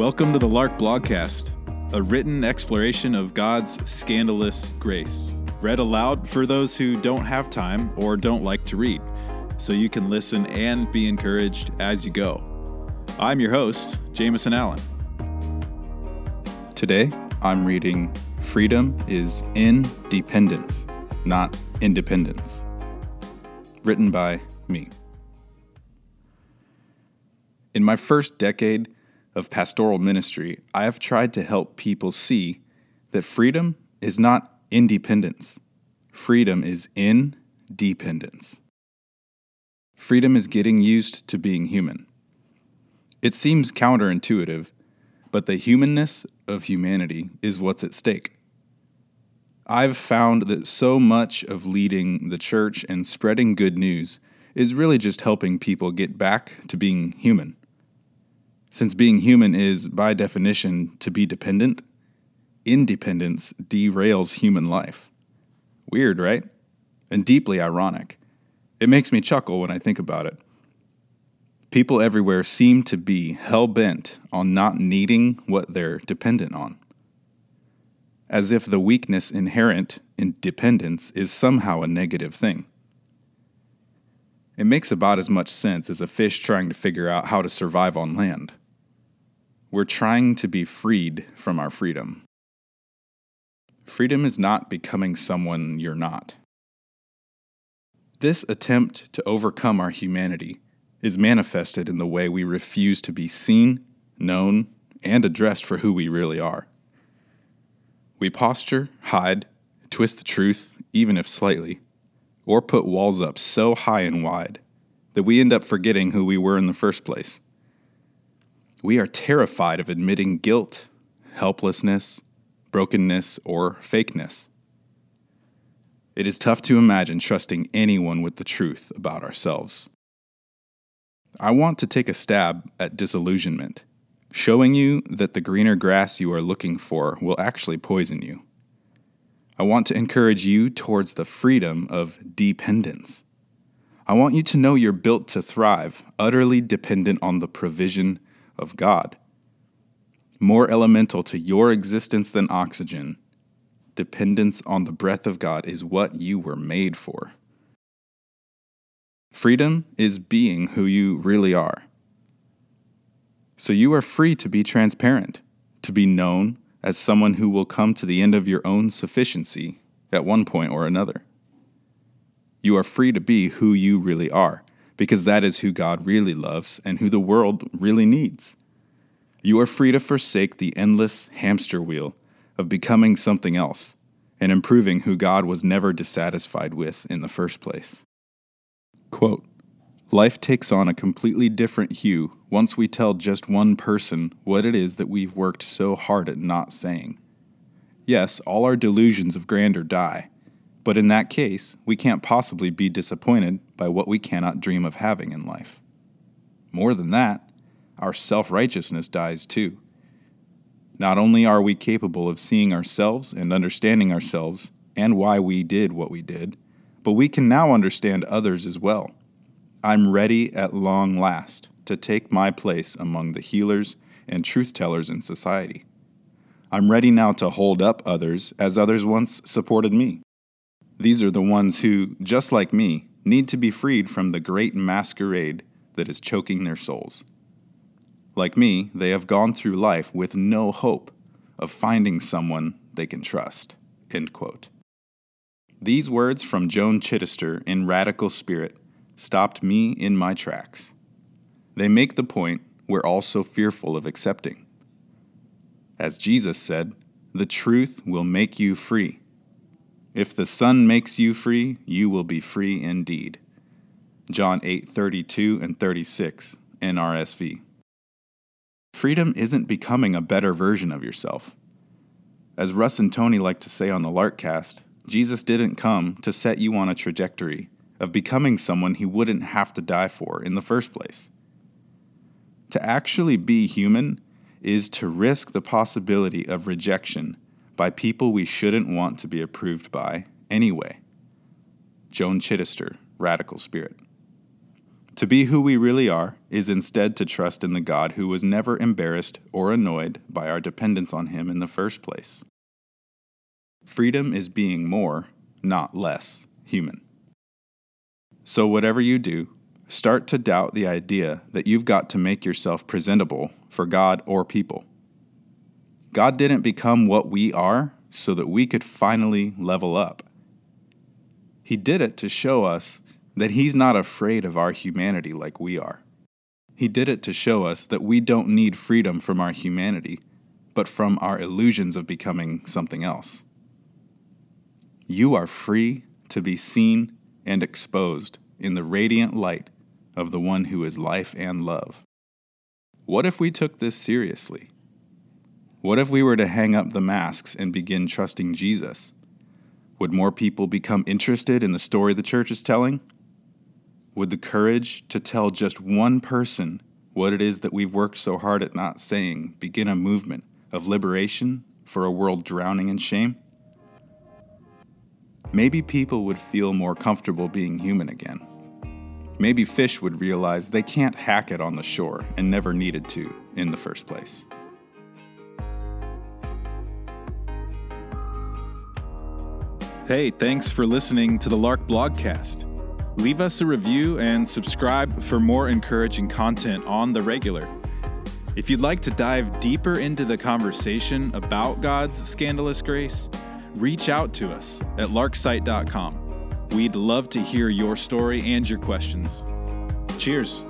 Welcome to the Lark Blogcast, a written exploration of God's scandalous grace, read aloud for those who don't have time or don't like to read, so you can listen and be encouraged as you go. I'm your host, Jameson Allen. Today, I'm reading Freedom is in Dependence, not Independence, written by me. In my first decade, of pastoral ministry, I have tried to help people see that freedom is not independence. Freedom is in dependence. Freedom is getting used to being human. It seems counterintuitive, but the humanness of humanity is what's at stake. I've found that so much of leading the church and spreading good news is really just helping people get back to being human. Since being human is, by definition, to be dependent, independence derails human life. Weird, right? And deeply ironic. It makes me chuckle when I think about it. People everywhere seem to be hell bent on not needing what they're dependent on. As if the weakness inherent in dependence is somehow a negative thing. It makes about as much sense as a fish trying to figure out how to survive on land. We're trying to be freed from our freedom. Freedom is not becoming someone you're not. This attempt to overcome our humanity is manifested in the way we refuse to be seen, known, and addressed for who we really are. We posture, hide, twist the truth, even if slightly, or put walls up so high and wide that we end up forgetting who we were in the first place. We are terrified of admitting guilt, helplessness, brokenness, or fakeness. It is tough to imagine trusting anyone with the truth about ourselves. I want to take a stab at disillusionment, showing you that the greener grass you are looking for will actually poison you. I want to encourage you towards the freedom of dependence. I want you to know you're built to thrive, utterly dependent on the provision of God. More elemental to your existence than oxygen, dependence on the breath of God is what you were made for. Freedom is being who you really are. So you are free to be transparent, to be known as someone who will come to the end of your own sufficiency at one point or another. You are free to be who you really are because that is who God really loves and who the world really needs. You are free to forsake the endless hamster wheel of becoming something else and improving who God was never dissatisfied with in the first place. Quote, Life takes on a completely different hue once we tell just one person what it is that we've worked so hard at not saying. Yes, all our delusions of grandeur die, but in that case, we can't possibly be disappointed by what we cannot dream of having in life. More than that, our self righteousness dies too. Not only are we capable of seeing ourselves and understanding ourselves and why we did what we did, but we can now understand others as well. I'm ready at long last to take my place among the healers and truth tellers in society. I'm ready now to hold up others as others once supported me. These are the ones who, just like me, need to be freed from the great masquerade that is choking their souls. Like me, they have gone through life with no hope of finding someone they can trust. End quote. These words from Joan Chittister in Radical Spirit stopped me in my tracks. They make the point we're all so fearful of accepting. As Jesus said, the truth will make you free. If the Son makes you free, you will be free indeed. John 8:32 and 36 NRSV. Freedom isn't becoming a better version of yourself. As Russ and Tony like to say on the Larkcast, Jesus didn't come to set you on a trajectory of becoming someone he wouldn't have to die for in the first place. To actually be human is to risk the possibility of rejection by people we shouldn't want to be approved by anyway. Joan Chittister, Radical Spirit. To be who we really are is instead to trust in the God who was never embarrassed or annoyed by our dependence on Him in the first place. Freedom is being more, not less, human. So, whatever you do, start to doubt the idea that you've got to make yourself presentable for God or people. God didn't become what we are so that we could finally level up. He did it to show us that He's not afraid of our humanity like we are. He did it to show us that we don't need freedom from our humanity, but from our illusions of becoming something else. You are free to be seen and exposed in the radiant light of the one who is life and love. What if we took this seriously? What if we were to hang up the masks and begin trusting Jesus? Would more people become interested in the story the church is telling? Would the courage to tell just one person what it is that we've worked so hard at not saying begin a movement of liberation for a world drowning in shame? Maybe people would feel more comfortable being human again. Maybe fish would realize they can't hack it on the shore and never needed to in the first place. Hey, thanks for listening to the Lark Blogcast. Leave us a review and subscribe for more encouraging content on the regular. If you'd like to dive deeper into the conversation about God's scandalous grace, reach out to us at larksite.com. We'd love to hear your story and your questions. Cheers.